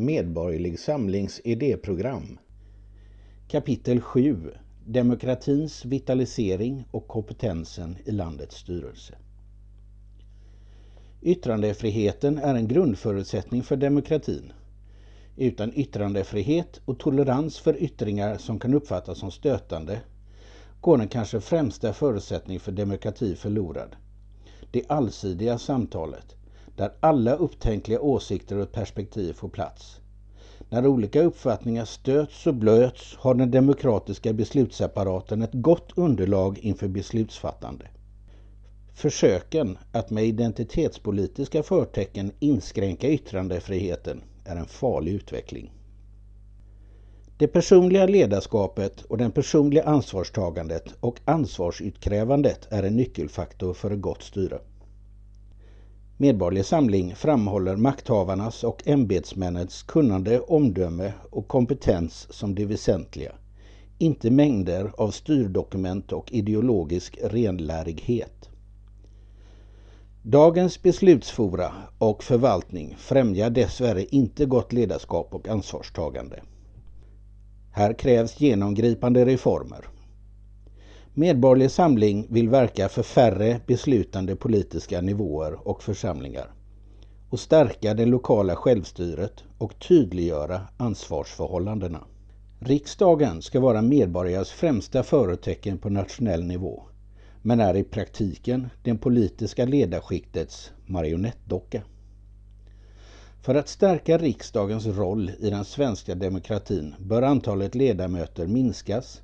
Medborgerlig Samlings idéprogram Kapitel 7 Demokratins vitalisering och kompetensen i landets styrelse. Yttrandefriheten är en grundförutsättning för demokratin. Utan yttrandefrihet och tolerans för yttringar som kan uppfattas som stötande går den kanske främsta förutsättningen för demokrati förlorad. Det allsidiga samtalet, där alla upptänkliga åsikter och perspektiv får plats. När olika uppfattningar stöts och blöts har den demokratiska beslutsapparaten ett gott underlag inför beslutsfattande. Försöken att med identitetspolitiska förtecken inskränka yttrandefriheten är en farlig utveckling. Det personliga ledarskapet och det personliga ansvarstagandet och ansvarsutkrävandet är en nyckelfaktor för ett gott styre. Medborgerlig Samling framhåller makthavarnas och ämbetsmännens kunnande, omdöme och kompetens som det väsentliga, inte mängder av styrdokument och ideologisk renlärighet. Dagens beslutsfora och förvaltning främjar dessvärre inte gott ledarskap och ansvarstagande. Här krävs genomgripande reformer. Medborgerlig Samling vill verka för färre beslutande politiska nivåer och församlingar och stärka det lokala självstyret och tydliggöra ansvarsförhållandena. Riksdagen ska vara medborgares främsta företecken på nationell nivå men är i praktiken den politiska ledarskiktets marionettdocka. För att stärka riksdagens roll i den svenska demokratin bör antalet ledamöter minskas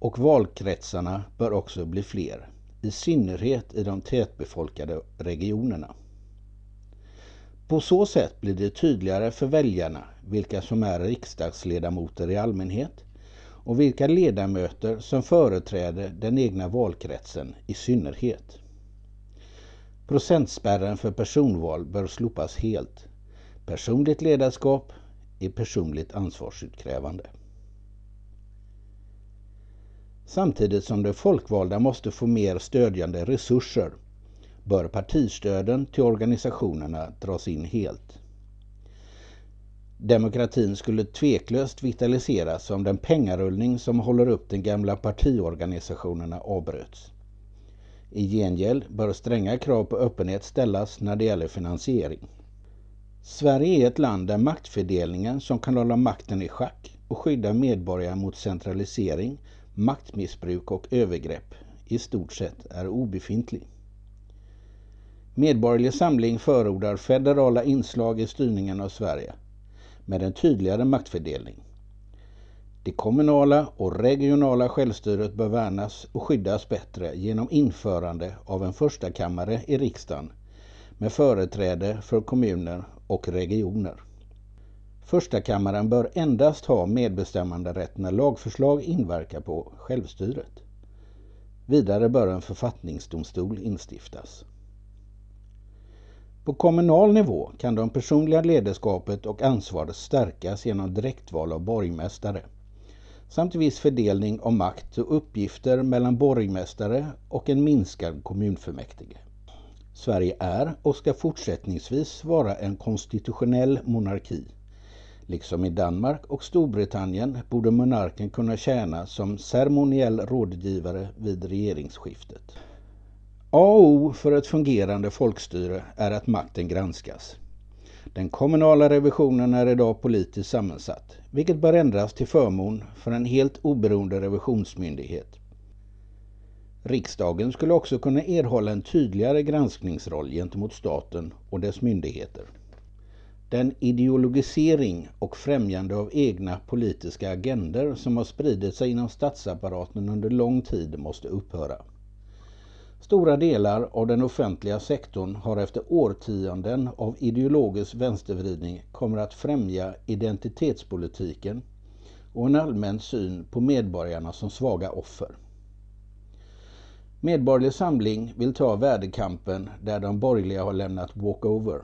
och valkretsarna bör också bli fler, i synnerhet i de tätbefolkade regionerna. På så sätt blir det tydligare för väljarna vilka som är riksdagsledamöter i allmänhet och vilka ledamöter som företräder den egna valkretsen i synnerhet. Procentspärren för personval bör slopas helt. Personligt ledarskap är personligt ansvarsutkrävande. Samtidigt som de folkvalda måste få mer stödjande resurser bör partistöden till organisationerna dras in helt. Demokratin skulle tveklöst vitaliseras om den pengarullning som håller upp de gamla partiorganisationerna avbröts. I gengäld bör stränga krav på öppenhet ställas när det gäller finansiering. Sverige är ett land där maktfördelningen som kan hålla makten i schack och skydda medborgare mot centralisering, maktmissbruk och övergrepp i stort sett är obefintlig. Medborgerlig Samling förordar federala inslag i styrningen av Sverige med en tydligare maktfördelning. Det kommunala och regionala självstyret bör värnas och skyddas bättre genom införande av en första kammare i riksdagen med företräde för kommuner och regioner. Första kammaren bör endast ha medbestämmanderätt när lagförslag inverkar på självstyret. Vidare bör en författningsdomstol instiftas. På kommunal nivå kan det personliga ledarskapet och ansvaret stärkas genom direktval av borgmästare samt viss fördelning av makt och uppgifter mellan borgmästare och en minskad kommunfullmäktige. Sverige är och ska fortsättningsvis vara en konstitutionell monarki. Liksom i Danmark och Storbritannien borde monarken kunna tjäna som ceremoniell rådgivare vid regeringsskiftet. A och O för ett fungerande folkstyre är att makten granskas. Den kommunala revisionen är idag politiskt sammansatt, vilket bör ändras till förmån för en helt oberoende revisionsmyndighet. Riksdagen skulle också kunna erhålla en tydligare granskningsroll gentemot staten och dess myndigheter. Den ideologisering och främjande av egna politiska agender som har spridit sig inom statsapparaten under lång tid måste upphöra. Stora delar av den offentliga sektorn har efter årtionden av ideologisk vänstervridning kommer att främja identitetspolitiken och en allmän syn på medborgarna som svaga offer. Medborgerlig Samling vill ta värdekampen där de borgerliga har lämnat walkover.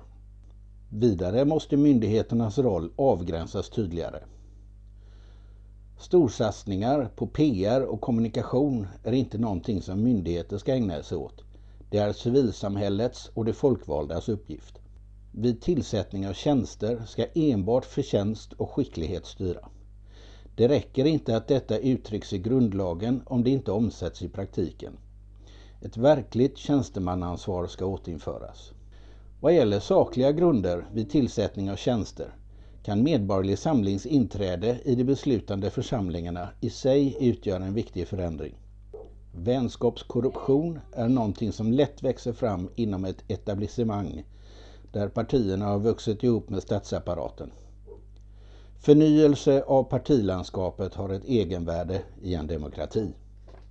Vidare måste myndigheternas roll avgränsas tydligare. Storsatsningar på PR och kommunikation är inte någonting som myndigheter ska ägna sig åt. Det är civilsamhällets och de folkvaldas uppgift. vid tillsättning av tjänster ska enbart förtjänst och skicklighet styra. Det räcker inte att detta uttrycks i grundlagen om det inte omsätts i praktiken. Ett verkligt tjänstemannaansvar ska återinföras. Vad gäller sakliga grunder vid tillsättning av tjänster kan Medborgerlig Samlings inträde i de beslutande församlingarna i sig utgöra en viktig förändring. Vänskapskorruption är någonting som lätt växer fram inom ett etablissemang där partierna har vuxit ihop med statsapparaten. Förnyelse av partilandskapet har ett egenvärde i en demokrati.